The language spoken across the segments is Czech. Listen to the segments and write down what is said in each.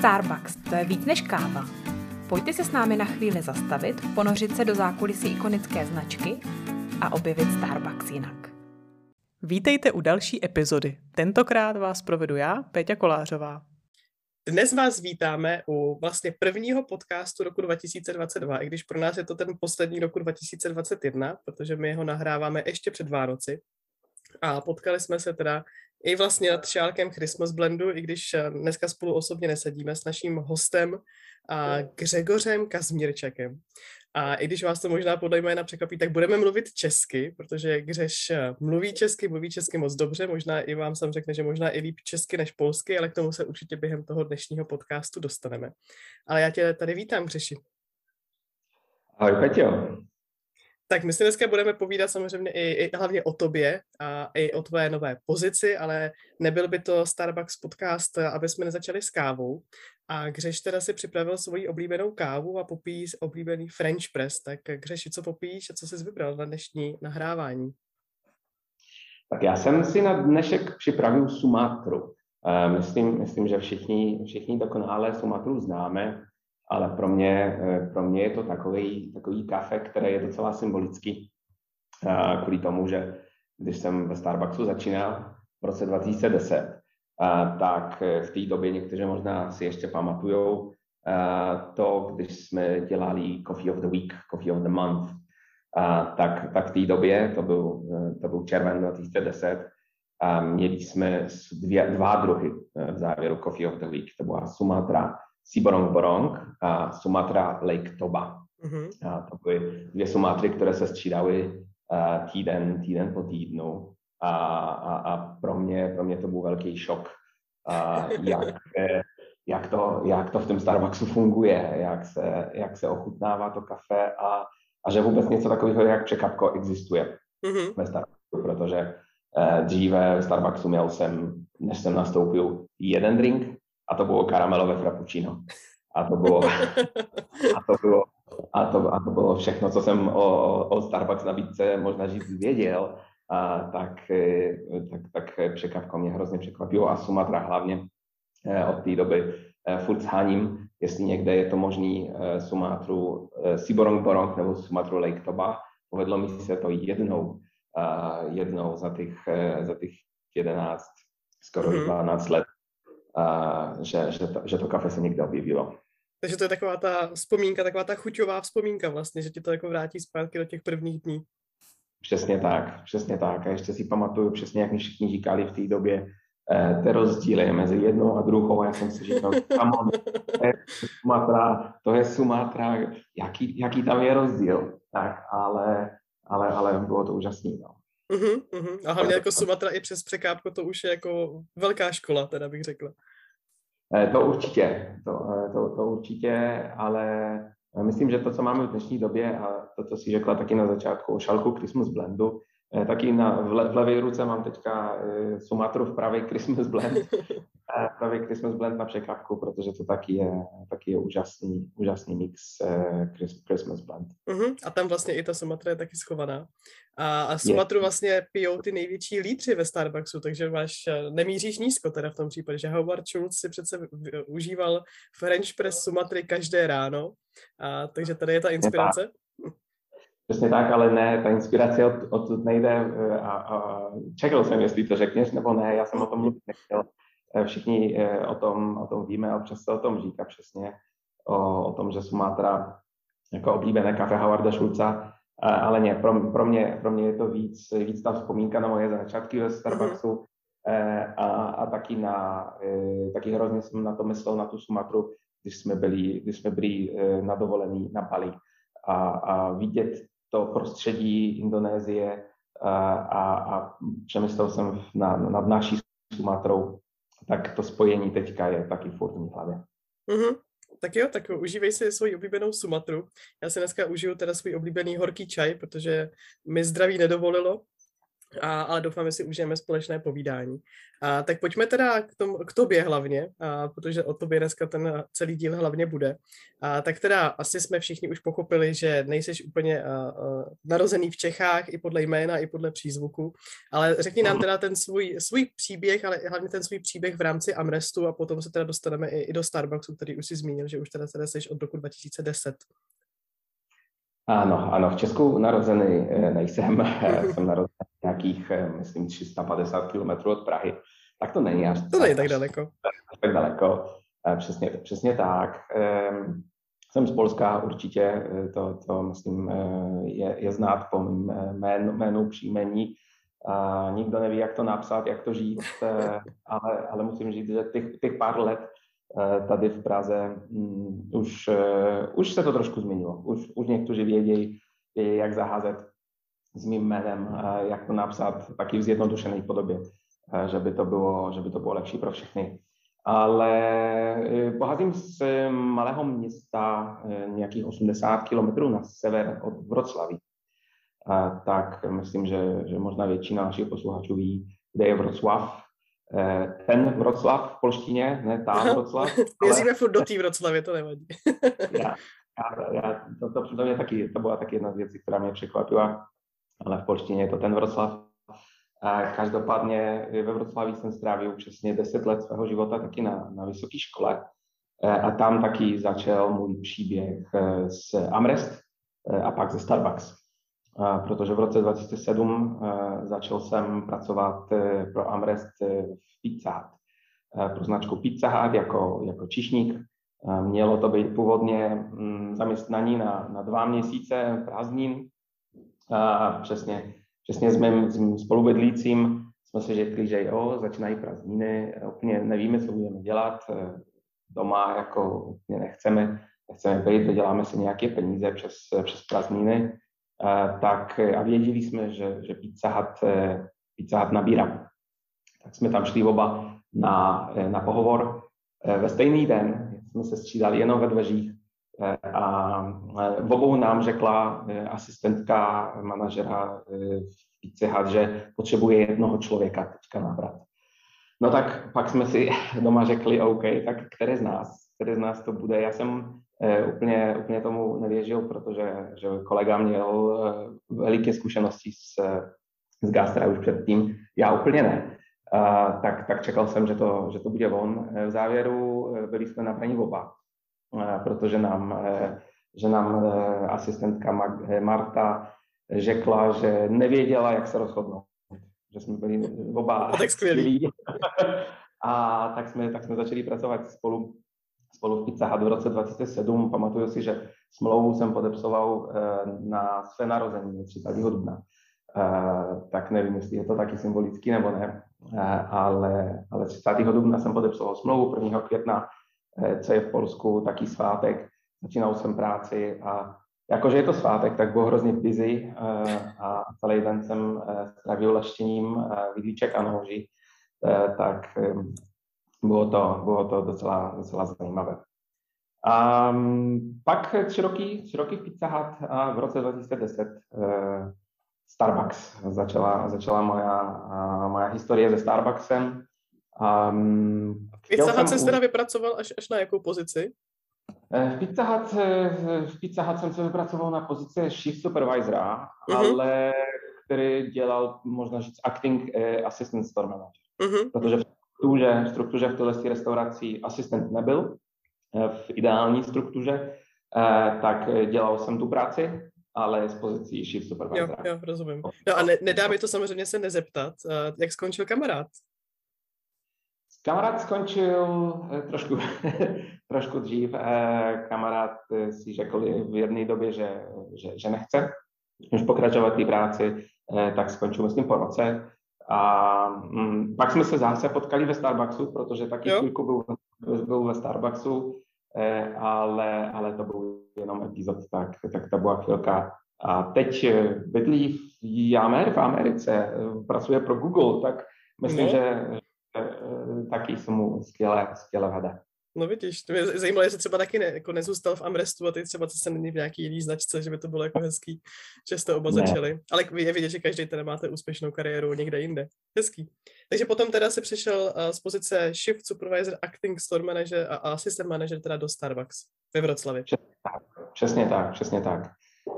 Starbucks, to je víc než káva. Pojďte se s námi na chvíli zastavit, ponořit se do zákulisí ikonické značky a objevit Starbucks jinak. Vítejte u další epizody. Tentokrát vás provedu já, Péťa Kolářová. Dnes vás vítáme u vlastně prvního podcastu roku 2022, i když pro nás je to ten poslední roku 2021, protože my ho nahráváme ještě před Vánoci. A potkali jsme se teda i vlastně nad šálkem Christmas Blendu, i když eh, dneska spolu osobně nesedíme s naším hostem a Gřegořem Kazmírčekem. A i když vás to možná podle jména překvapí, tak budeme mluvit česky, protože Gřeš eh, mluví česky, mluví česky moc dobře, možná i vám sam řekne, že možná i líp česky než polsky, ale k tomu se určitě během toho dnešního podcastu dostaneme. Ale já tě tady vítám, Gřeši. Ahoj, Peťo. Tak my si dneska budeme povídat samozřejmě i, i hlavně o tobě a i o tvé nové pozici, ale nebyl by to Starbucks podcast, aby jsme nezačali s kávou. A Gřeš teda si připravil svoji oblíbenou kávu a popíjí oblíbený French press. Tak Gřeši, co popíš a co jsi vybral na dnešní nahrávání? Tak já jsem si na dnešek připravil Sumatru. Eh, myslím, myslím že všichni, všichni dokonale Sumatru známe ale pro mě, eh, pro mě je to takový, takový kafe, které je docela symbolický eh, kvůli tomu, že když jsem ve Starbucksu začínal v roce 2010, eh, tak v té době někteří možná si ještě pamatujou to, když jsme dělali Coffee of the Week, Coffee of the Month, tak, tak v té době, to byl, to byl červen 2010, a měli jsme dvě, dva druhy v závěru Coffee of the Week. To byla Sumatra Siborong Borong a Sumatra Lake Toba. Mm-hmm. A to byly dvě Sumatry, které se střídaly týden, týden po týdnu. A, a, a pro, mě, pro mě to byl velký šok, a jak, jak, to, jak to v tom Starbucksu funguje, jak se, jak se ochutnává to kafe a, a že vůbec něco takového jak překapko existuje mm-hmm. ve Starbucksu, protože eh, dříve v Starbucksu měl jsem, než jsem nastoupil, jeden drink a to bylo karamelové frappuccino. A to bylo, a to bylo, a to, a to bylo všechno, co jsem o, o Starbucks nabídce možná říct věděl, a tak, e, tak, tak překvapko mě hrozně překvapilo a Sumatra hlavně e, od té doby e, furt sháním, jestli někde je to možný Sumatru Siborong Borong nebo Sumatru Lake Toba. Povedlo mi se to jednou, jednou za těch, za těch 11, skoro 12 mhm. let a že, že, to, že to kafe se někde objevilo. Takže to je taková ta vzpomínka, taková ta chuťová vzpomínka vlastně, že ti to jako vrátí zpátky do těch prvních dní. Přesně tak, přesně tak. A ještě si pamatuju přesně, jak mi všichni říkali v té době, eh, ty rozdíly mezi jednou a druhou. Já jsem si říkal, to je Sumatra, to je Sumatra, jaký, jaký tam je rozdíl. Tak, ale, ale, ale bylo to úžasné. No. Uh-huh, uh-huh. A hlavně jako Sumatra i přes překápko to už je jako velká škola, teda bych řekla. Eh, to určitě, to, eh, to, to určitě, ale eh, myslím, že to, co máme v dnešní době a to, co si řekla taky na začátku o šalku Christmas Blendu, taky na, v, le, v levé ruce mám teďka Sumatru v pravý Christmas Blend pravý Christmas blend na překvapku, protože to taky je, taky je úžasný, úžasný mix uh, Christmas blend. Uh-huh. A tam vlastně i ta Sumatra je taky schovaná. A, a Sumatru je. vlastně pijou ty největší lídři ve Starbucksu, takže máš, eh, nemíříš nízko teda v tom případě, že Howard Schultz si přece užíval French press Sumatry každé ráno, a, takže tady je ta inspirace. Přesně tak, ale ne, ta inspirace od, odtud nejde eh, a, a čekal jsem, jestli to řekneš nebo ne, já jsem o tom mluvit nechtěl. Eh, všichni eh, o tom, o tom víme, občas se o tom říká přesně, o, o tom, že Sumatra jako oblíbené kafe Howarda Schulza, ale ne, pro, pro, mě, pro mě je to víc, víc ta vzpomínka na moje začátky ve Starbucksu mm-hmm. a, a taky, na, taky hrozně jsem na to myslel, na tu Sumatru, když jsme byli, když jsme byli na dovolení na Bali a, a vidět to prostředí Indonésie a, a, a přemyslel jsem na, nad naší Sumatrou tak to spojení teďka je taky furt v hlavě. Mm-hmm. Tak jo, tak užívej si svoji oblíbenou Sumatru. Já si dneska užiju teda svůj oblíbený horký čaj, protože mi zdraví nedovolilo. A, ale doufám, že si užijeme společné povídání. A, tak pojďme teda k, tom, k tobě hlavně, a, protože o tobě dneska ten celý díl hlavně bude. A, tak teda asi jsme všichni už pochopili, že nejseš úplně a, a, narozený v Čechách i podle jména, i podle přízvuku, ale řekni nám teda ten svůj, svůj příběh, ale hlavně ten svůj příběh v rámci Amrestu a potom se teda dostaneme i, i do Starbucksu, který už si zmínil, že už teda, teda jsi od roku 2010. Ano, ano, v Česku narozený eh, nejsem, jsem narozený nějakých, eh, myslím, 350 km od Prahy, tak to není až To není tak daleko. Tak daleko, eh, přesně, přesně tak. Ehm, jsem z Polska, určitě to, to myslím, je, je znát po mém jménu, jménu příjmení. A nikdo neví, jak to napsat, jak to říct, ale, ale musím říct, že těch, těch pár let Eh, tady v Praze um, už, uh, už se to trošku změnilo. Už, už někteří vědějí, jak zaházet s mým jménem, jak to napsat taky v zjednodušené podobě, že, by to bylo, že by to bylo lepší pro všechny. Ale pocházím z malého města, nějakých 80 kilometrů na sever od Vroclaví. Tak myslím, že, že možná většina našich posluchačů ví, kde je Vroclav, Eh, ten Vroclav v polštině, ne ta Vroclav. Jezdíme furt do té Vroclavy, to nevadí. já, já, já, to, to, to, mě taky, to byla taky jedna z věcí, která mě překvapila, ale v polštině je to ten Vroclav. A každopádně ve Vroclaví jsem strávil přesně 10 let svého života taky na, na vysoké škole eh, a tam taky začal můj příběh eh, Amrest a pak ze Starbucks protože v roce 2007 eh, začal jsem pracovat eh, pro Amrest eh, v Pizza Hut, pro značku Pizza Hut jako, jako čišník. Mělo to být původně mm, zaměstnaní na, na dva měsíce prázdnin. Přesně, přesně s mým, s mým spolubydlícím jsme si řekli, že jo, začínají prázdniny, úplně nevíme, co budeme dělat. Doma jako nechceme, nechceme být, děláme si nějaké peníze přes, přes prázdniny tak a věděli jsme, že, že Pizza Hut, eh, Pizza Hut nabírá. Tak jsme tam šli oba na, eh, na pohovor. Eh, ve stejný den jsme se střídali jenom ve dveřích a v obou nám řekla asistentka manažera v Pizza Hut, že potřebuje jednoho člověka teďka nabrat. No tak pak jsme si doma řekli, OK, tak které z nás, které z nás to bude. Já jsem Eh, úplně, úplně tomu nevěřil, protože že kolega měl eh, veliké zkušenosti s, s Gastra už předtím, já úplně ne. A, tak, tak čekal jsem, že to, že to bude on. Eh, v závěru byli jsme nabraní oba, a, protože nám, že nám asistentka Marta řekla, že nevěděla, jak se rozhodnout. Že jsme byli oba a tak skvělí. A tak jsme, tak jsme začali pracovat spolu spolu v Pizza Hut v roce 2007. Pamatuju si, že smlouvu jsem podepsoval eh, na své narození 30. dubna. Eh, tak nevím, jestli je to taky symbolický nebo ne, eh, ale, ale 30. dubna jsem podepsoval smlouvu 1. května, co je v Polsku taky svátek. Začínal jsem práci a jakože je to svátek, tak byl hrozně busy a celý den jsem strávil leštěním vidlíček a noží, tak bylo to, bylo to docela, docela zajímavé. A pak tři roky, tři roky v Pizza Hut a v roce 2010 uh, Starbucks. Začala, začala moja, uh, moja historie se Starbucksem. Um, Pizza Hut jsem teda vypracoval až, až na jakou pozici? Eh, v Pizza, Hut, eh, v Pizza Hut jsem se vypracoval na pozici shift supervisora, uh-huh. ale který dělal, možná říct, acting assistant store manager. Uh-huh. Protože v struktuře, struktuře v této restauraci asistent nebyl, eh, v ideální struktuře, eh, tak dělal jsem tu práci, ale z pozicí shift supervisora. Jo, jo, rozumím. No a ne, nedá mi to samozřejmě se nezeptat, eh, jak skončil kamarád? Kamarád skončil trošku, trošku dřív. Kamarád si řekl v jedné době, že, že, že nechce už pokračovat té práci, tak skončil myslím po roce. A mm, pak jsme se zase potkali ve Starbucksu, protože taky chvilku byl, byl ve Starbucksu, eh, ale, ale to byl jenom epizod, tak, tak to byla chvilka. A teď eh, bydlí v, Amer, v Americe, eh, pracuje pro Google, tak myslím, no. že, že taky se mu skvěle, skvěle vede. No vidíš, to mě zajímalo, jestli třeba taky ne, jako nezůstal v Amrestu a teď třeba zase není v nějaký jiný značce, že by to bylo jako hezký, že jste oba ne. začali. Ale je vidět, že každý teda máte úspěšnou kariéru někde jinde. Hezký. Takže potom teda si přišel uh, z pozice Shift Supervisor, Acting Store Manager a Assistant Manager teda do Starbucks ve Vroclavě. Přesně tak, přesně tak. Přesně tak.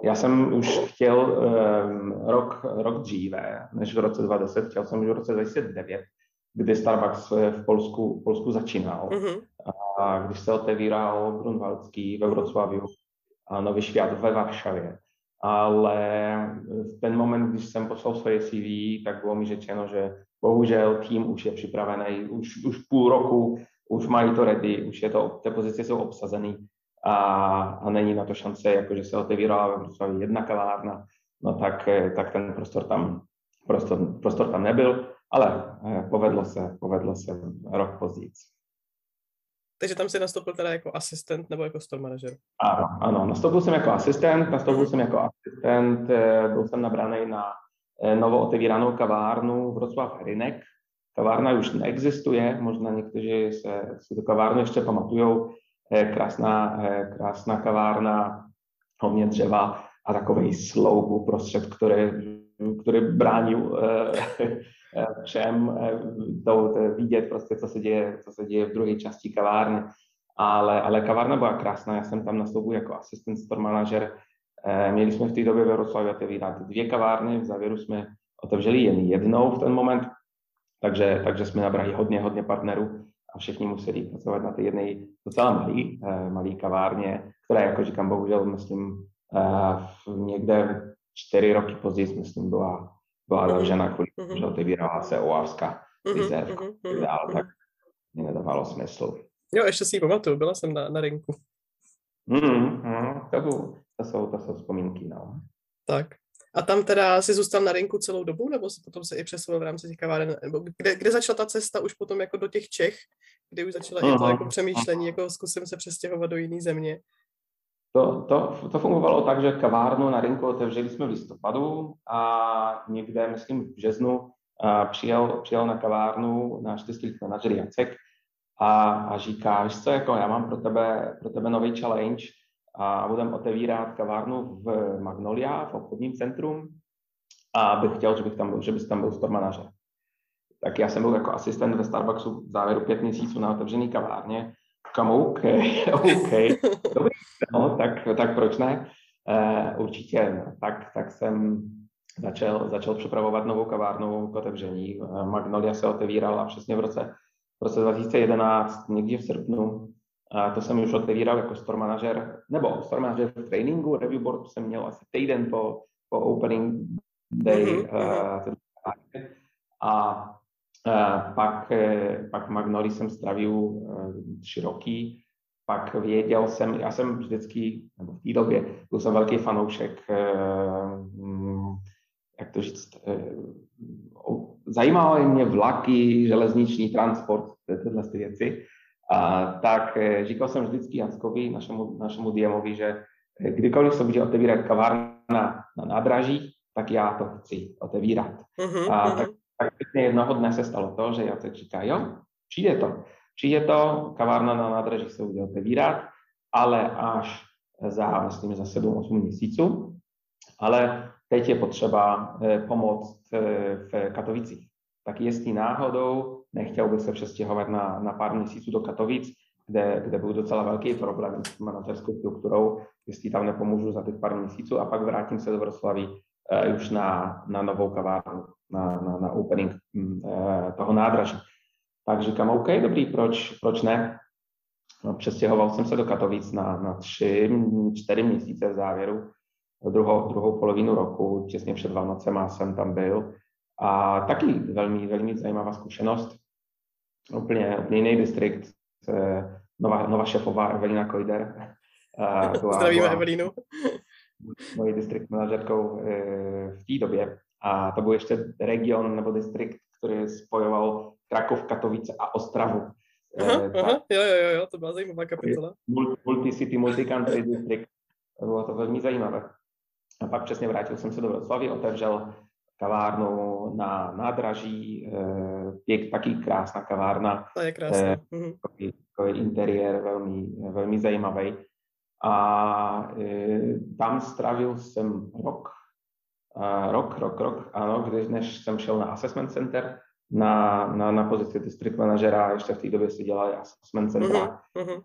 Já jsem už chtěl um, rok, rok dříve, než v roce 2010, chtěl jsem už v roce 2009, kdy Starbucks v Polsku, v Polsku začínal. Mm-hmm. A když se otevíral Grunwaldský ve Wrocławiu a Nový Świat ve Varšavě. Ale v ten moment, když jsem poslal svoje CV, tak bylo mi řečeno, že bohužel tým už je připravený, už, už půl roku, už mají to ready, už je to, ty pozice jsou obsazený a, a není na to šance, jakože se otevírala ve Wrocławiu jedna kavárna, no tak, tak ten prostor tam, prostor, prostor tam nebyl ale eh, povedlo se, povedlo se rok později. Takže tam si nastoupil teda jako asistent nebo jako store manager? Ano, ano, nastoupil jsem jako asistent, nastoupil jsem jako asistent, eh, byl jsem nabraný na eh, novou otevíranou kavárnu Vroclav Hrinek. Kavárna už neexistuje, možná někteří se, si tu kavárnu ještě pamatujou. Krásná, krásná kavárna, hodně dřeva a takový sloup uprostřed, který, který bránil Eh, všem eh, to, to vidět prostě, co se děje, co se děje v druhé části kavárny. Ale, ale kavárna byla krásná, já jsem tam nastoupil jako asistent store manažer. Eh, měli jsme v té době ve Vroclavě otevírat dvě kavárny, v závěru jsme otevřeli jen jednou v ten moment, takže, takže jsme nabrali hodně, hodně partnerů a všichni museli pracovat na té jedné docela malý, malý kavárně, která, jako říkám, bohužel, myslím, někde čtyři roky později, myslím, byla byla zavřena kvůli mm-hmm. že otevírala se Oávská rezervka mm-hmm. dál, tak mi nedávalo smysl. Jo, ještě si ji pamatuju, byla jsem na, na rinku. Mm, mm, to, byl, to, jsou, to jsou vzpomínky, no. Tak. A tam teda si zůstal na rinku celou dobu, nebo se potom se i přesunul v rámci těch kaváren, nebo kde, kde začala ta cesta už potom jako do těch Čech, kdy už začala uh-huh. i to jako přemýšlení, jako zkusím se přestěhovat do jiné země? To, to, to fungovalo tak, že kavárnu na rynku otevřeli jsme v listopadu a někde, myslím, v březnu přijel, přijel na kavárnu náš district manager Jacek a, a říká, víš co, jako já mám pro tebe, pro tebe nový challenge a budem otevírat kavárnu v Magnolia, v obchodním centrum a bych chtěl, že, bych tam byl, že bys tam byl store manažer. Tak já jsem byl jako asistent ve Starbucksu v závěru pět měsíců na otevřený kavárně. Kam OK, OK, dobrý, no, tak, tak proč ne? Uh, určitě, tak, tak jsem začal, začal připravovat novou kavárnu k otevření. Uh, Magnolia se otevírala přesně v roce, v roce 2011, někdy v srpnu. A to jsem už otevíral jako store manager, nebo store manager v tréninku, review board jsem měl asi týden po, po opening day. Mm-hmm. Uh, a pak, pak Magnoli jsem stravil uh, tři roky pak věděl jsem, já jsem vždycky, nebo v té době, byl jsem velký fanoušek, eh, mm, jak to říct, zajímaly mě vlaky, železniční transport, tyhle ty věci. A tak říkal jsem vždycky Jackovi, našemu, našemu DMovi, že kdykoliv se bude otevírat kavárna na nádraží, tak já to chci otevírat. Uh-huh, a tak, tak jednoho dne se stalo to, že Jacek říká, jo, přijde to. Přijde to, kavárna na nádraží se bude otevírat, ale až za, myslím, za 7-8 měsíců. Ale teď je potřeba eh, pomoct eh, v Katovicích. Tak jestli náhodou nechtěl bych se přestěhovat na, na pár měsíců do Katovic, kde, kde byl docela velký problém s manažerskou strukturou, jestli tam nepomůžu za těch pár měsíců a pak vrátím se do Vroclaví uh, už na, na novou kavárnu, na, na, na opening uh, toho nádraží. Tak říkám, OK, dobrý, proč, proč ne? No, přestěhoval jsem se do Katovic na, na tři, čtyři měsíce v závěru, druhou, druhou polovinu roku, těsně před Vánocema jsem tam byl. A taky velmi, velmi zajímavá zkušenost. Úplně, úplně jiný distrikt, nová, nová šefová Evelina Kojder. Zdravíme Evelinu. Mojí distrikt manažerkou eh, v té době. A to byl ještě region nebo distrikt, který spojoval Krakov, Katovice a Ostravu. Aha, eh, aha, jo, jo, jo, to byla zajímavá kapitola. Multi-city, multi-country district. Bylo to velmi zajímavé. A pak přesně vrátil jsem se do Vroclavy, otevřel, kavárnu na nádraží, pěk, taky krásná kavárna. To je krásné. Mhm. Takový, takový interiér velmi, velmi zajímavý. A tam strávil jsem rok, rok, rok, rok, ano, když než jsem šel na assessment center, na, na, na pozici district manažera, ještě v té době si dělali assessment centra, mm-hmm.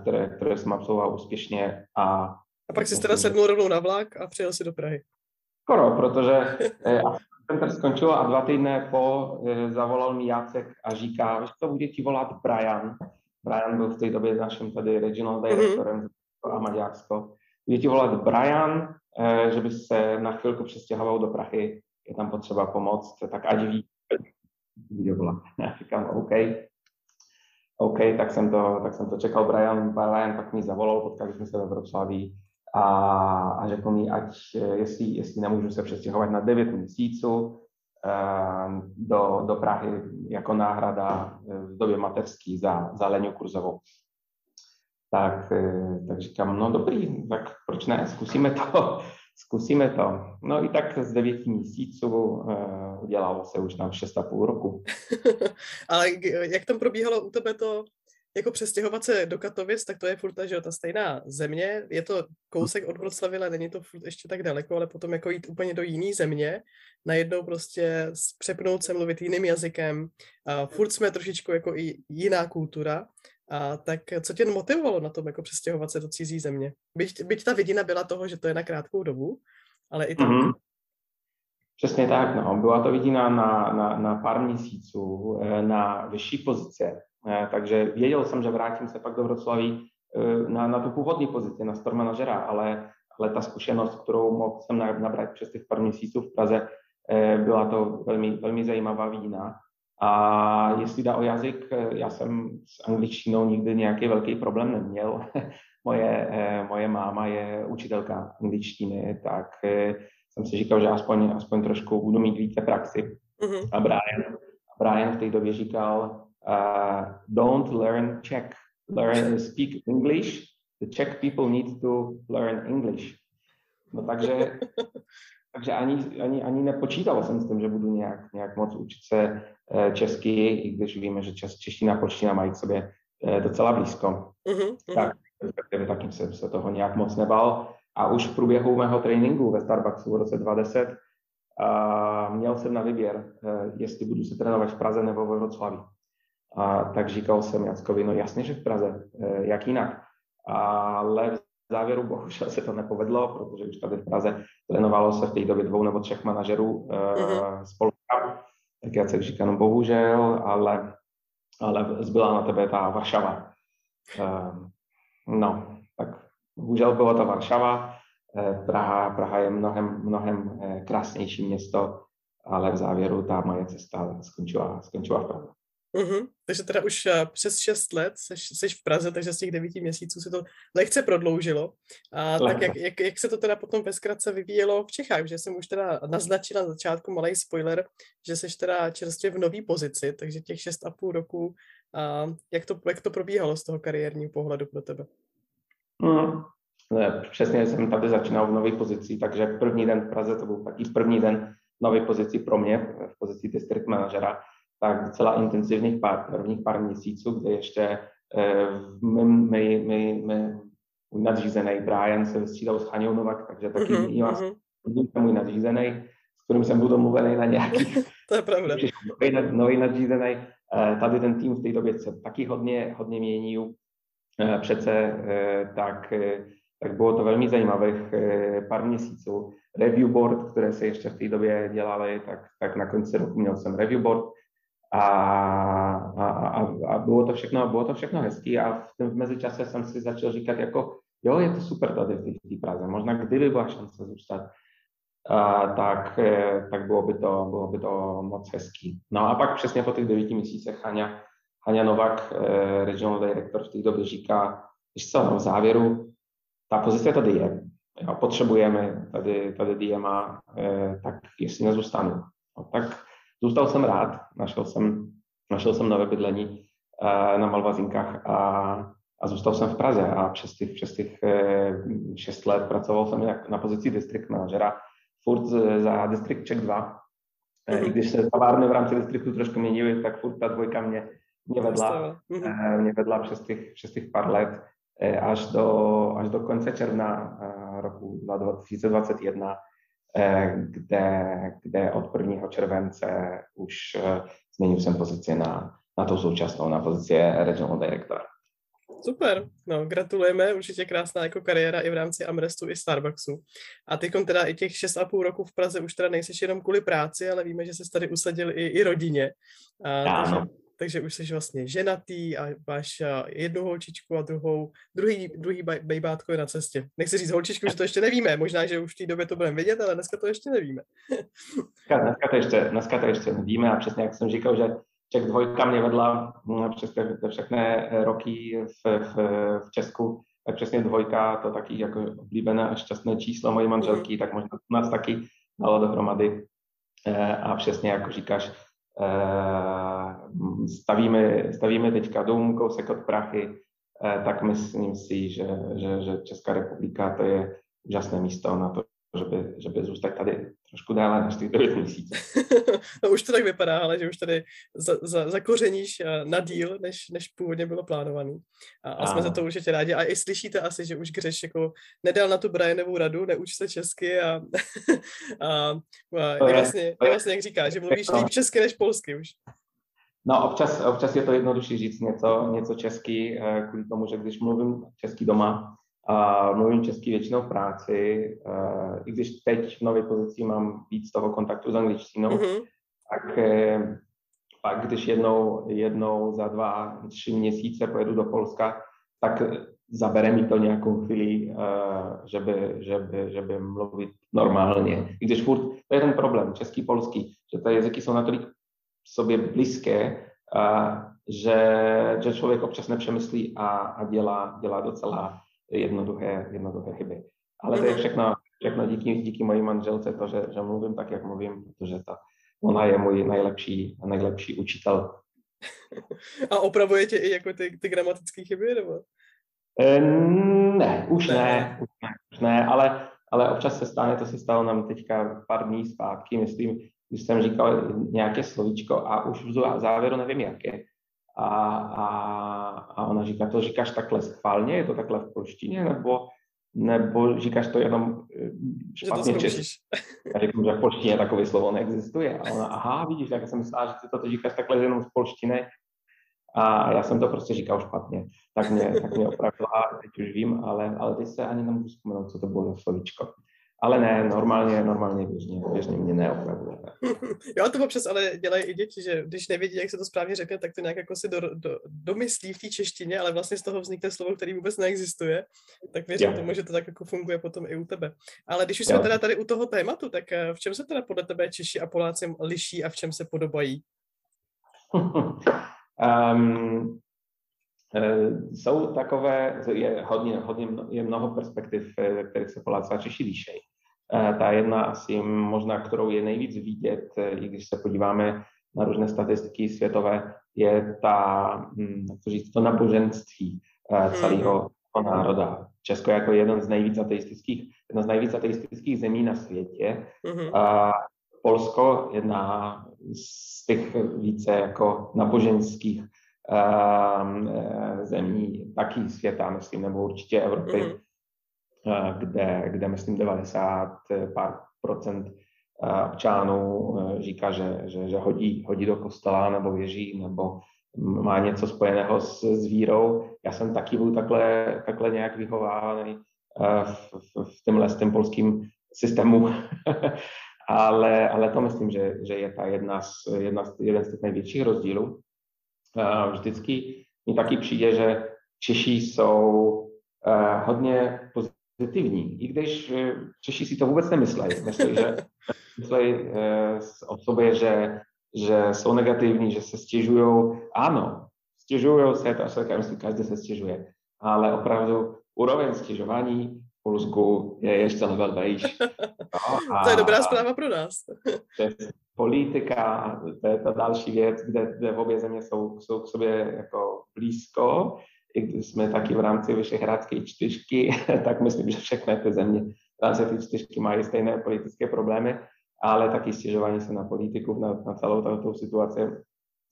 které, které jsem absolvoval úspěšně. A, a pak jsi teda sednul rovnou na vlak a přijel si do Prahy. Skoro, protože eh, center skončil a dva týdny po eh, zavolal mi Jacek a říká, že to bude ti volat Brian. Brian byl v té době naším tady regional directorem mm-hmm. a Maďarsko. Bude ti volat Brian, eh, že by se na chvilku přestěhoval do Prahy je tam potřeba pomoct, tak ať ví, bude volat. Já říkám, OK. OK, tak jsem to, tak jsem to čekal. Brian, Brian pak mi zavolal, potkali jsme se ve Vroclaví a, a řekl mi, ať jestli, jestli nemůžu se přestěhovat na 9 měsíců do, do Prahy jako náhrada v době mateřský za, za Leňu Kurzovou. Tak, eh, tak říkám, no dobrý, tak proč ne, zkusíme to. Zkusíme to. No i tak z devěti měsíců uh, udělalo se už na 6,5 roku. Ale jak tam probíhalo u tebe to, jako přestěhovat se do Katovic, tak to je furt ta, že ta stejná země, je to kousek od Vroclavy, ale není to furt ještě tak daleko, ale potom jako jít úplně do jiné země, najednou prostě přepnout se, mluvit jiným jazykem, a furt jsme trošičku jako i jiná kultura, a tak co tě motivovalo na tom, jako přestěhovat se do cizí země? Byť, byť ta vidina byla toho, že to je na krátkou dobu, ale i tak. Mm-hmm. Přesně tak, no. Byla to vidina na, na, na pár měsíců, eh, na vyšší pozice. Eh, takže věděl jsem, že vrátím se pak do Vroclaví eh, na, na tu původní pozici, na store manažera, ale, ale ta zkušenost, kterou mohl jsem nabrat přes těch pár měsíců v Praze, byla to velmi, velmi zajímavá vidina. A jestli dá o jazyk, já jsem s angličtinou nikdy nějaký velký problém neměl. moje, moje máma je učitelka angličtiny, tak jsem si říkal, že aspoň, aspoň trošku budu mít více praxi. Mm-hmm. A Brian, Brian v té době říkal, uh, don't learn Czech, learn speak English. The Czech people need to learn English. No takže, takže ani, ani, ani nepočítal jsem s tím, že budu nějak, nějak moc učit se Eh, česky, i když víme, že čes, čeština a polština mají k sobě eh, docela blízko. Uh-huh, Tak, taky jsem se toho nějak moc nebal. A už v průběhu mého tréninku ve Starbucksu v roce 2010 a měl jsem na výběr, eh, jestli budu se trénovat v Praze nebo ve Vroclaví. A tak říkal jsem Jackovi, no jasně, že v Praze, jak jinak. Ale v závěru bohužel se to nepovedlo, protože už tady v Praze trénovalo se v té době dvou nebo třech manažerů uh-huh. spolu tak Jacek říká, no bohužel, ale, ale zbyla na tebe ta Varšava. Uh, no, bohužel byla ta Varšava. Uh, Praha, Praha je mnohem, mnohem uh, krásnější město, ale v závěru ta moje cesta skončila, skončila v Praze. Uh-huh. Takže teda už uh, přes 6 let seš, seš v Praze, takže z těch 9 měsíců se to lehce prodloužilo. A tak jak, jak, jak se to teda potom ve zkratce vyvíjelo v Čechách, že jsem už teda naznačila na začátku malý spoiler, že seš teda čerstvě v nový pozici, takže těch 6,5 roku, a jak, to, jak to probíhalo z toho kariérního pohledu pro tebe? Hmm. Přesně jsem tady začínal v nové pozici, takže první den v Praze to byl taky první den nové pozici pro mě, v pozici district manažera tak docela intenzivních pár, prvních pár měsíců, kde ještě my, my, my, my můj nadřízený Brian se vystřídal s Haňou Novak, takže taky mm-hmm, vás, mm-hmm. můj nadřízený, s kterým jsem byl domluvený na nějaký to je pravda. nový, nový nadřízený. Eh, tady ten tým v té době se taky hodně, hodně mění. Eh, přece eh, tak, tak bylo to velmi zajímavých pár měsíců. Review board, které se ještě v té době dělaly, tak, tak na konci roku měl jsem review board, a, a, a, bylo, to všechno, bylo to všechno hezký a v tom mezičase jsem si začal říkat jako, jo, je to super tady v té Praze, možná kdyby byla šance zůstat, a, tak, tak bylo, by to, bylo by to moc hezký. No a pak přesně po těch devíti měsících Haňa, Haňa Novak, eh, regional director v té době říká, víš co, no v závěru, ta pozice tady je, jo, potřebujeme tady, tady DMA, eh, tak jestli nezůstanu. No, tak Zůstal jsem rád, našel jsem, našel jsem nové bydlení uh, na Malvazinkách a, a zůstal jsem v Praze a přes těch, přes těch šest let pracoval jsem jak na pozici district manažera furt za distrikt Czech 2. Mm-hmm. I Mhm. když se továrny v rámci distriktu trošku měnily, tak furt ta dvojka mě, mě vedla, Mhm. eh, mě vedla přes těch, přes těch pár let eh, až do, až do konce června eh, roku 2021, eh, kde, kde od 1. července už změnil jsem pozici na, na tu současnou, na pozici regional director. Super, no gratulujeme, určitě krásná jako kariéra i v rámci Amrestu i Starbucksu. A teď teda i těch 6,5 roku v Praze už teda nejseš jenom kvůli práci, ale víme, že jsi tady usadil i, i rodině. A, Ano. takže už jsi vlastně ženatý a máš a, jednu holčičku a druhou, druhý, druhý bejbátko je na cestě. Nechci říct holčičku, že to ještě nevíme, možná, že už v té době to budeme vědět, ale dneska to ještě nevíme. Dneska, dneska, to ještě, dneska to ještě nevíme a přesně jak jsem říkal, že Čech dvojka mě vedla mm, přes ty všechny eh, roky v, v, v Česku, tak přesně dvojka, to taky jako oblíbené a šťastné číslo mojí manželky, tak možná u nás taky dalo dohromady. Eh, A přesně jako říkáš, eh, stavíme, stavíme teďka dům, kousek od Prachy, eh, tak myslím si, že, že, že Česká republika to je úžasné místo na to, żeby, żeby zůstat tady trošku dále než těch 9 měsíců. no už to tak vypadá, ale že už tady za, za, zakořeníš a, na díl, než, než původně bylo plánovaný. A, a jsme za to určitě rádi. A i slyšíte asi, že už Gřeš jako nedal na tu Brianovou radu, neuč se česky a, a, a je, je- vlastně, je vlastně, jak říká, že mluvíš líp česky než polsky už. No, občas, občas je to jednodušší říct něco, něco česky, eh, kvůli tomu, že když mluvím česky doma, a mluvím česky většinou v práci, eh, i když teď v nové pozici mám víc toho kontaktu s angličtinou, Mhm. tak eh, pak, když jednou, jednou za dva, tři měsíce pojedu do Polska, tak zabere mi to nějakou chvíli, že by, že by, že by mluvit normálně. I když furt, to je ten problém, český, polský, že ty jazyky jsou natolik sobě blízké, a že, že člověk občas nepřemyslí a, a dělá, dělá docela jednoduché, jednoduché chyby. Ale to je Mhm. všechno, všechno díky, díky mojí manželce, to, že, že mluvím tak, jak mluvím, protože to, ona je můj nejlepší, nejlepší učitel. A opravuje tě i jako ty, ty gramatické chyby, nebo? E, ne, už Ne. ne, už ne, už ne, ale, ale občas se stane, to se stalo nám teďka pár dní zpátky, myslím, když jsem říkal nějaké slovíčko a už v závěru nevím jaké. A, a, a ona říká, to říkáš takhle schválně, je to takhle v polštině, nebo, nebo říkáš to jenom eh, špatně česky. Já řeknu, že v polštině takové slovo neexistuje. A ona, aha, vidíš, tak já jsem myslela, že ty to říkáš takhle jenom z polštiny. A já jsem to prostě říkal špatně. Tak mě, tak mě opravila, teď už vím, ale, ale teď se ani nemůžu vzpomenout, co to bylo za slovíčko. Ale ne, normálně, normálně běžně, běžně mě neopravuje. Jo, to občas ale dělají i děti, že když nevědí, jak se to správně řekne, tak to nějak jako si do, do, domyslí v té češtině, ale vlastně z toho vznikne slovo, který vůbec neexistuje. Tak věřím Jo. tomu, že to tak jako funguje potom i u tebe. Ale když už jsme Jo. teda tady u toho tématu, tak eh, v čem se teda podle tebe Češi a Poláci liší a v čem se podobají? um, eh, jsou takové, je hodně, hodně, je mnoho perspektiv, eh, ve kterých se Poláci a Češi líšejí. Eh, Ta jedna asi možná, kterou je nejvíc vidět, eh, i když se podíváme na různé statistiky světové, je ta, hm, jak to říct, to naboženství eh, celého toho národa. Česko jako jeden z nejvíc ateistických, jedna z nejvíc ateistických zemí na světě, Mhm. a Polsko, jedna z těch více jako naboženských zemí, taky světa, myslím, nebo určitě Evropy, Mhm. Kde, kde myslím 90 pár procent občanů eh, říká, že, že, že hodí, hodí do kostela nebo věří, nebo má něco spojeného s, s vírou. Já jsem taky byl takhle, takhle nějak vychovávaný eh, v, v, v tomhle s tím polským systému. ale, ale to myslím, že, že je ta jedna z, jedna z, jeden z těch největších rozdílů. Uh, vždycky mi taky přijde, že Češi jsou hodně pozitivní, i když uh, Češi si to vůbec nemyslejí. Myslí, že, myslí uh, o sobě, že, že jsou negativní, že se stěžují. Ano, stěžují se, to se myslím, každý se stěžuje, ale opravdu úroveň stěžování v Polsku je ještě level vejš. No, To je dobrá a- zpráva pro nás. politika, to je ta další věc, kde, kde obě země jsou, jsou k sobě jako blízko, i když jsme taky v rámci Vyšehradské čtyřky, tak myslím, že všechny ty země zase ty čtyřky mají stejné politické problémy, ale taky stěžování se na politiku, na, na celou tato situaci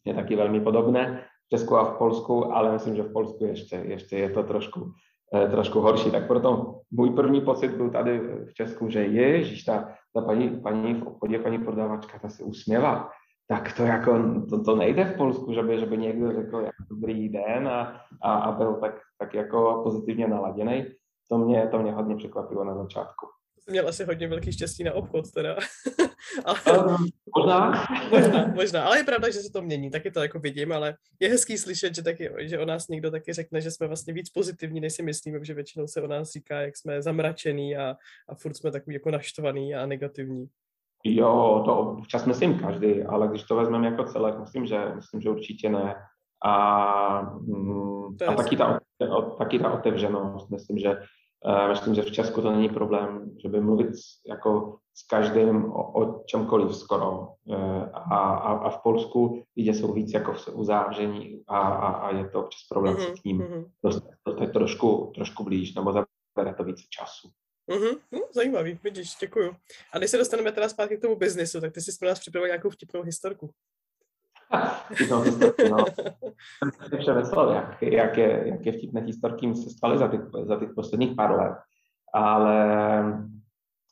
je taky velmi podobné v Česku a v Polsku, ale myslím, že v Polsku ještě, ještě je to trošku, eh, trošku horší. Tak proto můj první pocit byl tady v Česku, že ježiš, ta, ta paní, paní v obchodě, paní prodavačka, ta se usměvá. Tak to jako, to, to nejde v Polsku, že by, že by někdo řekl jako dobrý den a, a, a byl tak, tak jako pozitivně naladěný. To mě, to mě hodně překvapilo na začátku měl asi hodně velký štěstí na obchod teda. ale, možná. možná. Možná, ale je pravda, že se to mění, taky to jako vidím, ale je hezký slyšet, že, taky, že o nás někdo taky řekne, že jsme vlastně víc pozitivní, než si myslíme, protože většinou se o nás říká, jak jsme zamračený a, a furt jsme takový jako naštvaný a negativní. Jo, to občas myslím každý, ale když to vezmeme jako celek, myslím, že, myslím, že určitě ne. A, mm, a taky, ta, taky ta otevřenost, myslím, že Myslím, že v Česku to není problém, že by mluvit jako s každým o, o čemkoliv skoro. E, a, a, a v Polsku lidi jsou víc jako v uzavření a, a, a je to občas problém mm-hmm. se k ním mm-hmm. dostat, dostat trošku, trošku blíž, nebo zabere to více času. Mm-hmm. No, zajímavý, vidíš, děkuju. A když se dostaneme teda zpátky k tomu biznisu, tak ty jsi pro nás připravil nějakou vtipnou historku. vtipnou historku, no. Jsem přemyslel, jak, jak, je, jak je vtipné historky se staly za těch, za těch posledních pár let. Ale,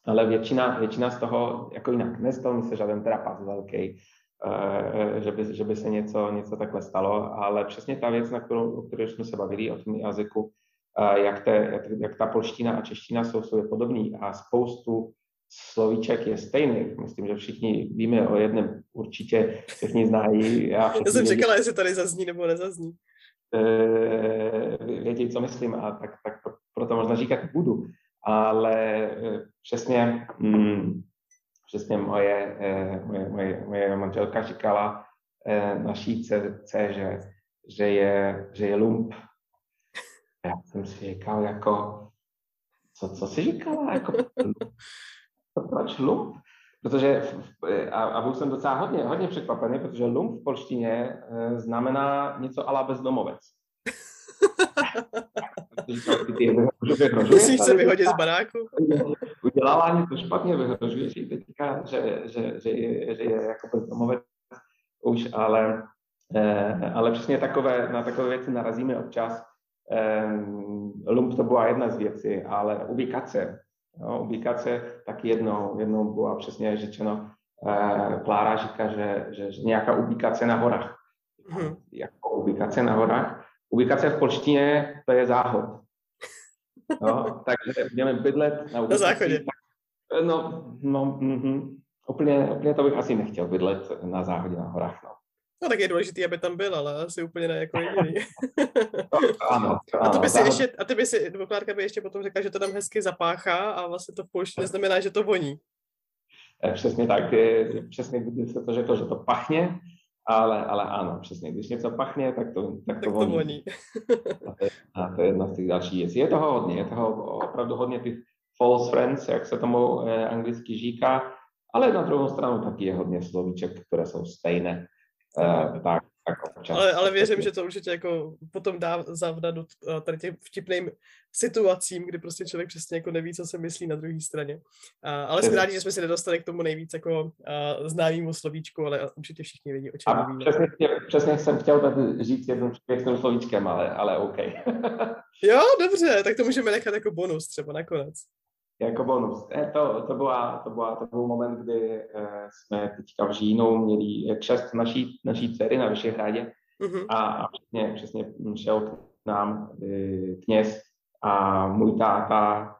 ale většina, většina z toho, jako jinak, nestal mi se žádný trapas velký, uh, že, by, že by se něco, něco takhle stalo, ale přesně ta věc, na kterou, o které jsme se bavili, o tom jazyku, jak, te, jak, jak ta polština a čeština jsou sobě podobný a spoustu slovíček je stejný. Myslím, že všichni víme o jednom určitě, všichni znají. Já, já jsem čekala, jestli tady zazní nebo nezazní. Uh, vědí, co myslím, a tak, tak proto možná říkat budu. Ale uh, přesně, mm, přesně moje, moje, moje, moje manželka říkala naší dceře, že je, že je lump. Já jsem si říkal, jako, co, co jsi říkala? Jako, proč lump? Protože, a, a byl jsem docela hodně, hodně překvapený, protože lump v polštině e, znamená něco ala bezdomovec. Musíš se vyhodit z baráku? Udělala něco špatně, vyhrožuje si teďka, že, že, že, je, že je jako bezdomovec už, ale, e, ale přesně takové, na takové věci narazíme občas. Um, lump to byla jedna z věcí, ale ubikace Jo, ubikace tak jednou, jednou byla přesně řečeno, eh, Klára říká, že, že, že nějaká ubikace na horách. Hmm. Jako ubikace na horách. Ubikace v polštině to je záhod. No, takže budeme bydlet na ubikaci. Na záchodě. No, no mm, úplně, úplně to bych asi nechtěl bydlet na záhodě na horách. No. No tak je důležité, aby tam byl, ale asi úplně ne jako jediný. ano, a, to by si ještě, a ty by si, advokátka by ještě potom řekla, že to tam hezky zapáchá a vlastně to v polštině znamená, že to voní. Eh, přesně tak, přesně když se to řekl, že to pachně, ale, ale ano, přesně, když něco pachne, tak to, tak to tak voní. To voní. a, to je, a to je jedna z těch dalších věcí. Je toho hodně, je toho opravdu hodně těch false friends, jak se tomu eh, anglicky říká, ale na druhou stranu taky je hodně slovíček, které jsou stejné. Uh, tak, tak občas. Ale, ale věřím, že to určitě jako potom dá zavdat eh, tady těm vtipným situacím, kdy prostě člověk přesně jako neví, co se myslí na druhé straně. Uh, ale jsme rádi, že jsme si nedostali k tomu nejvíc jako uh, známému slovíčku, ale určitě všichni vědí, o čem mluvíme. Přesně, přesně jsem chtěl tady říct jednou s tím slovíčkem, ale, ale OK. jo, dobře, tak to můžeme nechat jako bonus třeba nakonec jako bonus. Eh, to, to, byla, to, byla, to byl moment, kdy uh, jsme teďka v říjnu měli křest naší, naší dcery na Vyšehradě mm-hmm. a, a přesně, přesně šel k nám kněz a můj táta,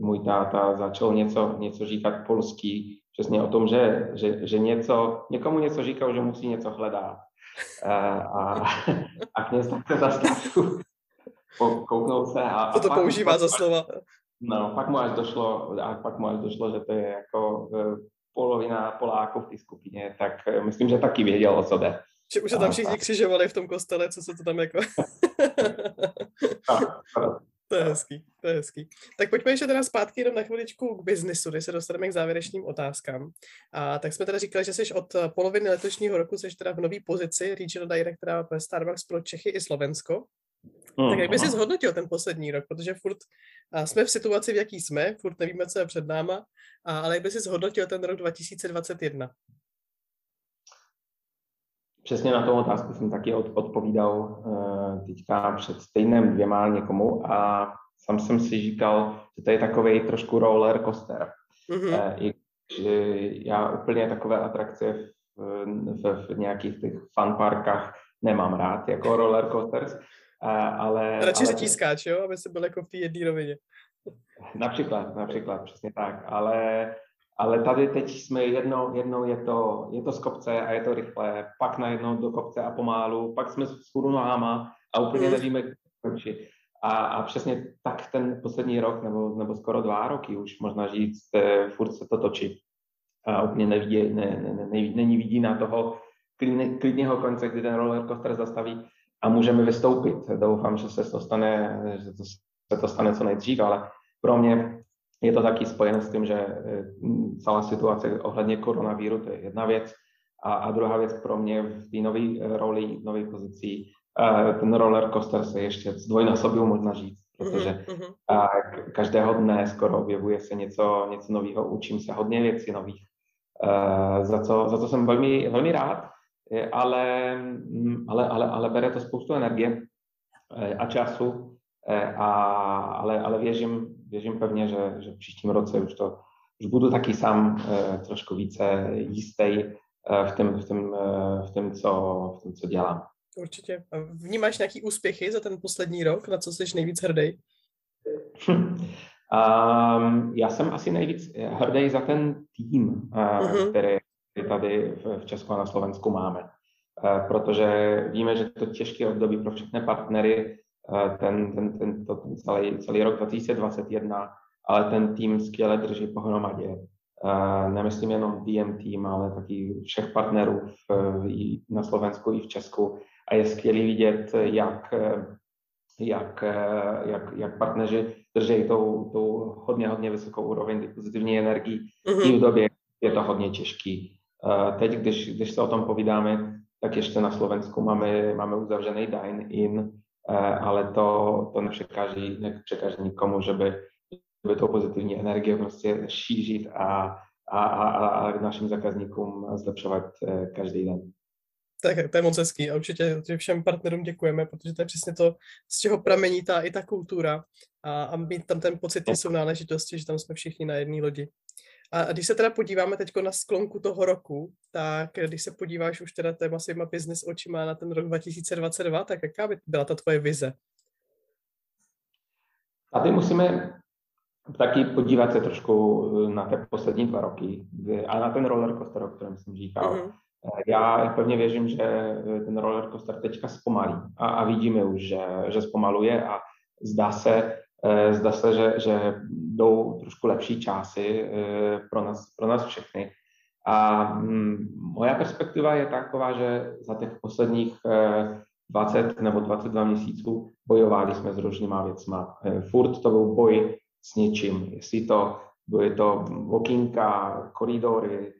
můj táta začal něco, něco říkat polský, přesně o tom, že, že, že něco, někomu něco říkal, že musí něco hledat. A, a kněz tak se zastavil, kouknul se a... Co to a používá za slova? No, pak mu až došlo, a pak mu až došlo, že to je jako e, polovina Poláků v té skupině, tak e, myslím, že taky věděl, o jde. Že už se tam všichni křižovali v tom kostele, co se to tam jako... to je hezký, to je hezký. Tak pojďme ještě teda zpátky jenom na chviličku k biznisu, když se dostaneme k závěrečným otázkám. A tak jsme teda říkali, že jsi od poloviny letošního roku jsi teda v nové pozici Regional Directora ve Starbucks pro Čechy i Slovensko. Hmm. Tak jak by si zhodnotil ten poslední rok, protože furt a jsme v situaci, v jaký jsme, furt nevíme, co je před náma, a, ale jak by si zhodnotil ten rok 2021? Přesně na tu otázku jsem taky odpovídal uh, teďka před stejným dvěma někomu a sam jsem si říkal, že to je takový trošku roller coaster. Mm-hmm. Uh, i, že já úplně takové atrakce v, v, v nějakých těch fun parkách nemám rád, jako roller coasters, uh, ale... Radši ale... řetískáč, jo? Aby se byl jako v té jedné rovině. Například, například, přesně tak, ale ale tady teď jsme jednou, jednou je to, je to z kopce a je to rychle, pak najednou do kopce a pomálu, pak jsme s nohama a úplně mm. nevíme, končit. A, a přesně tak ten poslední rok, nebo, nebo skoro dva roky už možná říct, eh, furt se to točí. A úplně nevidí, ne, ne, ne, ne, není vidí na toho klidného konce, kdy ten roller coaster zastaví a můžeme vystoupit. Doufám, že se to stane, že to, se to stane co nejdřív, ale pro mě je to taky spojeno s tím, že eh, celá situace ohledně koronavíru, to je jedna věc. A, a druhá věc pro mě v té nové eh, roli, v nové pozici, uh, ten roller coaster se ještě zdvojnásobil, možná říct, protože uh, každého dne skoro objevuje se něco, něco nového, učím se hodně věcí nových, za, co, za co jsem velmi, velmi rád, ale, mm, ale, ale, ale bere to spoustu energie a času, a, ale, ale věřím, věřím pevně, že, že v příštím roce už to už budu taky sám eh, trošku více jistý eh, v tom, v tom, eh, v tom, co, v tom, co dělám. Určitě. Vnímáš nějaký úspěchy za ten poslední rok? Na co jsi nejvíc hrdý? um, já jsem asi nejvíc hrdý za ten tým, uh, uh-huh. který tady v, Česku a na Slovensku máme. Uh, protože víme, že to těžké období pro všechny partnery ten, ten, ten, to, ten celý, celý rok 2021, ale ten tým skvěle drží pohromadě. Uh, nemyslím jenom DM tým, ale taky všech partnerů v, v, na Slovensku i v Česku. A je skvělé vidět, jak, jak, jak, jak partneři drží tou, tou hodně, hodně vysokou úroveň pozitivní energii mm-hmm. i v době, je to hodně těžký. Uh, teď, když, když se o tom povídáme, tak ještě na Slovensku máme, máme uzavřený dine-in, Eh, ale to, to nepřekáží, nepřekáží nikomu, že by, by to pozitivní energie prostě šířit a, a, a, a našim zákazníkům zlepšovat eh, každý den. Tak to je moc hezký a určitě všem partnerům děkujeme, protože to je přesně to, z čeho pramení ta i ta kultura a, a mít tam ten pocit té sounáležitosti, že tam jsme všichni na jedné lodi. A když se teda podíváme teď na sklonku toho roku, tak když se podíváš už teda téma svýma business očima na ten rok 2022, tak jaká by byla ta tvoje vize? Tady musíme taky podívat se trošku na ty poslední dva roky a na ten roller coaster, o kterém jsem říkal. Mm-hmm. Já pevně věřím, že ten roller coaster teďka zpomalí a, a vidíme už, že, že zpomaluje a zdá se, Eh, zdá se, že, že jdou trošku lepší časy eh, pro nás, pro nás všechny. A hm, moja perspektiva je taková, že za těch posledních 20 eh, nebo 22 měsíců bojovali jsme s různýma věcma. Furt to byl boj s něčím, jestli to byly to okýnka, koridory,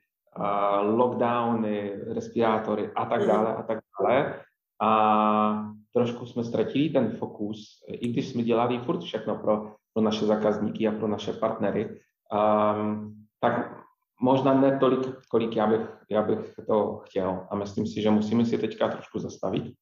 lockdowny, respirátory a tak mhm. dále a tak dále. A trošku jsme ztratili ten fokus, i když jsme dělali furt všechno pro, pro naše zákazníky a pro naše partnery, um, tak možná ne tolik, kolik já bych, já bych to chtěl. A myslím si, že musíme si teďka trošku zastavit.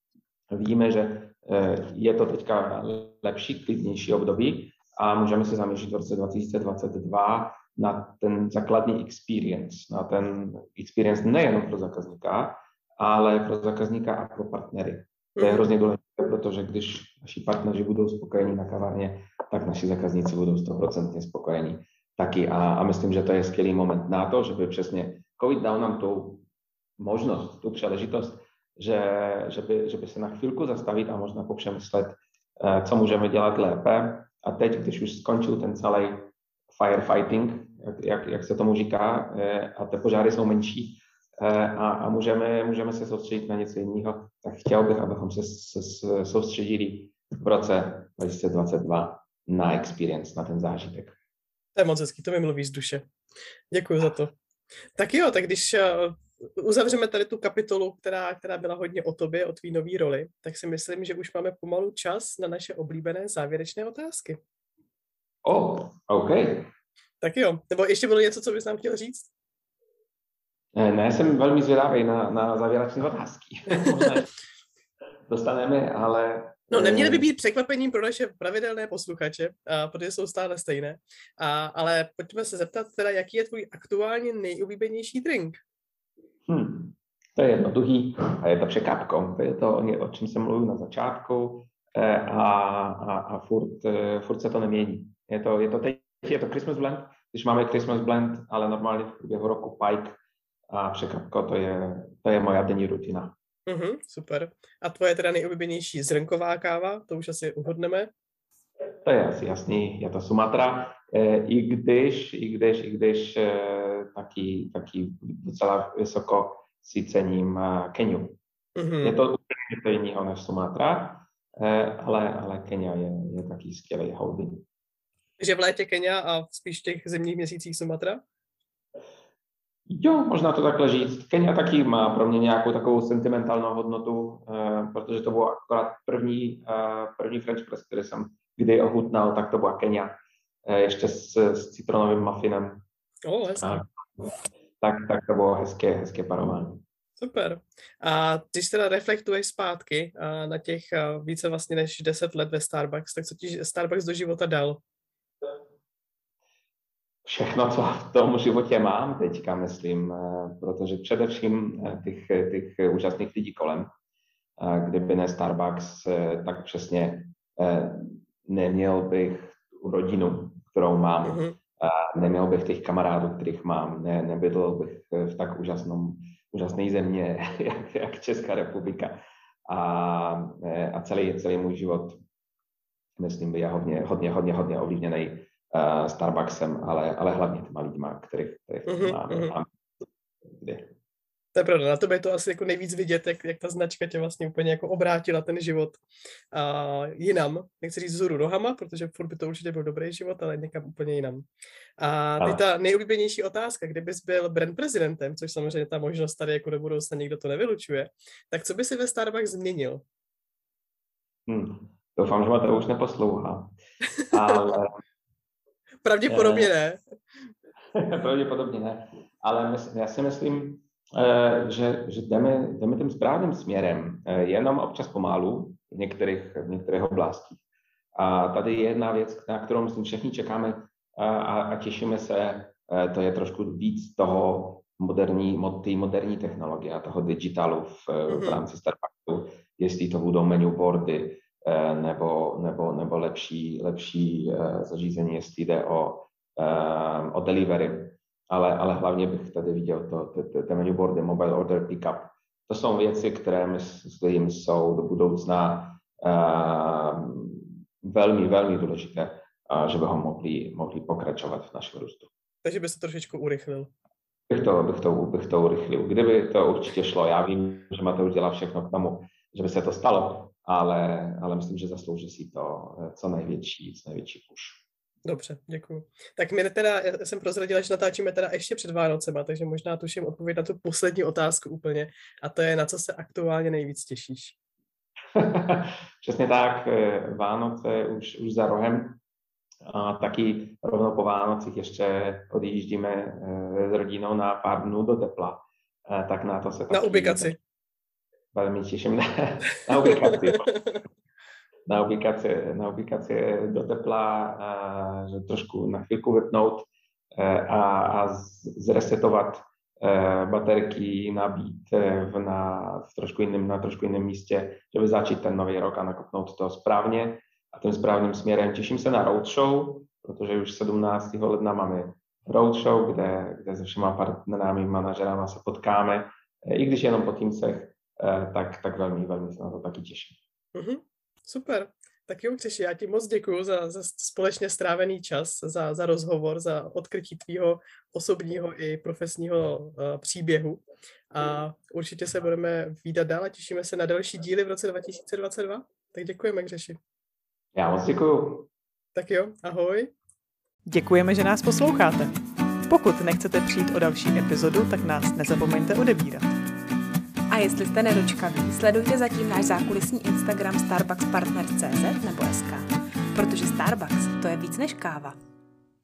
Víme, že eh, je to teďka lepší, klidnější období a můžeme se zaměřit v roce 2022 na ten základní experience, na ten experience nejen pro zákazníka, ale pro zákazníka a pro partnery. To je mhm. hrozně důležité, protože když naši partneři budou spokojení na kavárně, tak naši zákazníci budou 100% spokojení taky. A, a myslím, že to je skvělý moment na to, že by přesně COVID dal nám tu možnost, tu příležitost, že, že, by, že by se na chvilku zastavit a možná popřemyslet, eh, co můžeme dělat lépe. A teď, když už skončil ten celý firefighting, jak, jak, jak se tomu říká, eh, a ty požáry jsou menší, Eh, a, a můžeme, můžeme se soustředit na něco jiného, tak chtěl bych, abychom se, se, se soustředili v roce 2022 na experience, na ten zážitek. To je moc hezký, to mi mluví z duše. Děkuji za to. Tak jo, tak když eh, uzavřeme tady tu kapitolu, která, která byla hodně o tobě, o tvý nový roli, tak si myslím, že už máme pomalu čas na naše oblíbené závěrečné otázky. O, oh, OK. Tak jo, nebo ještě bylo něco, co bys nám chtěl říct? Ne, ne jsem velmi zvědavý na, na závěrečné otázky. Dostaneme, ale No, neměly by být překvapením pro naše pravidelné posluchače, a, protože jsou stále stejné. A, ale pojďme se zeptat teda, jaký je tvůj aktuálně nejoblíbenější drink? Hmm, to je jednoduchý a je to překapko. To je to, o čem jsem mluvil na začátku eh, a, a, a furt, eh, furt se to nemění. Je to, je to teď je to Christmas blend, když máme Christmas blend, ale normálně v průběhu roku Pike a překapko, to je, to je moja denní rutina. Mm-hmm, super. A tvoje teda nejoblíbenější zrnková káva, to už asi uhodneme. To je asi jasný, je to Sumatra, e, i když, i když, i když e, taky, taky docela vysoko si cením e, Keniu. Mm-hmm. Je to úplně něco jiného než Sumatra, ale, ale Kenia je, je taky skvělý holding. Takže v létě Kenia a spíš v těch zimních měsících Sumatra? Jo, možná to takhle říct. Kenia taky má pro mě nějakou takovou sentimentální hodnotu, eh, protože to bylo akorát první, eh, první French press, který jsem kdy ohutnal, tak to byla Kenia. Eh, ještě s, s citronovým mafinem. Oh, a, tak, tak to bylo hezké, hezké parování. Super. A když teda reflektuješ zpátky na těch více vlastně než 10 let ve Starbucks, tak co ti Starbucks do života dal? Všechno, co v tom životě mám teďka, myslím, eh, protože především eh, těch, těch úžasných lidí kolem, kdyby ne Starbucks, eh, tak přesně neměl bych rodinu, kterou mám, mm-hmm. neměl bych těch kamarádů, kterých mám, ne, nebydl bych v tak úžasnom, úžasné země, jak, jak Česká republika. A, a celý, celý můj život, myslím, by je hodně, hodně, hodně, hodně ovlivněný uh, Starbucksem, ale, ale hlavně těma lidma, kterých, kterých mm-hmm, máme. Mm-hmm. To je pravda, na tobě je to asi jako nejvíc vidět, jak, jak ta značka tě vlastně úplně jako obrátila ten život uh, jinam. Nechci říct zůru nohama, protože furt by to určitě byl dobrý život, ale někam úplně jinam. A ty ta nejoblíbenější otázka, kdybys byl brand prezidentem, což samozřejmě ta možnost tady jako do budoucna nikdo to nevylučuje, tak co by si ve Starbucks změnil? Hmm. Doufám, že ma to už neposlouchá. Ale Pravděpodobně ne. Pravděpodobně ne. Ale mysl, já si myslím, eh, že, že jdeme, jdeme tím správným směrem, eh, jenom občas pomalu v některých, v některých oblastích. A tady je jedna věc, na kterou myslím všichni čekáme a, a těšíme se, eh, to je trošku víc toho moderní, té moderní technologie a toho digitalu v, v mhm. rámci Starbucksu, jestli to budou menu boardy, Eh, nebo, nebo, nebo lepší, lepší eh, zařízení, jestli jde o, eh, o delivery. Ale, ale hlavně bych tady viděl to, ty, ty menu boardy, mobile order pickup. To jsou věci, které myslím jsou do budoucna velmi, velmi důležité, že bychom mohli, mohli pokračovat v našem růstu. Takže by se trošičku urychlil. Bych to, bych, to, bych to urychlil. Kdyby to určitě šlo, já vím, že Mateusz dělá všechno k tomu, že by se to stalo, ale, ale myslím, že zaslouží si to eh, co největší, co největší push. Dobře, děkuji. Tak my teda, já jsem prozradila, že natáčíme teda ještě před Vánocema, takže možná tuším odpověď na tu poslední otázku úplně, a to je, na co se aktuálně nejvíc těšíš? Přesně tak, eh, Vánoce už, už za rohem, a taky rovno po Vánocích ještě odjíždíme eh, s rodinou na pár dnů do tepla, tak na to se Na ubikaci velmi těším na, na ubikaci. na ubikaci, na ubikaci do tepla, a, že trošku na chvilku vypnout e, a, a zresetovat e, baterky, nabít e, v, na, v trošku jiném, na trošku jiném místě, že by začít ten nový rok a nakopnout to správně a tím správným směrem. Těším se na roadshow, protože už 17. ledna máme roadshow, kde, kde se všema partnerami, manažerama se potkáme, i když jenom po týmcech, Eh, tak, tak velmi, velmi se na to taky těším. Mm-hmm. Super. Tak jo, Křeši, já ti moc děkuji za, za společně strávený čas, za, za rozhovor, za odkrytí tvýho osobního i profesního uh, příběhu. A určitě se budeme výdat dál a těšíme se na další díly v roce 2022. Tak děkujeme, Křeši. Já moc děkuji. Tak jo, ahoj. Děkujeme, že nás posloucháte. Pokud nechcete přijít o další epizodu, tak nás nezapomeňte odebírat. A jestli jste nedočkaví, sledujte zatím náš zákulisní Instagram starbuckspartners.cz nebo SK, protože Starbucks to je víc než káva.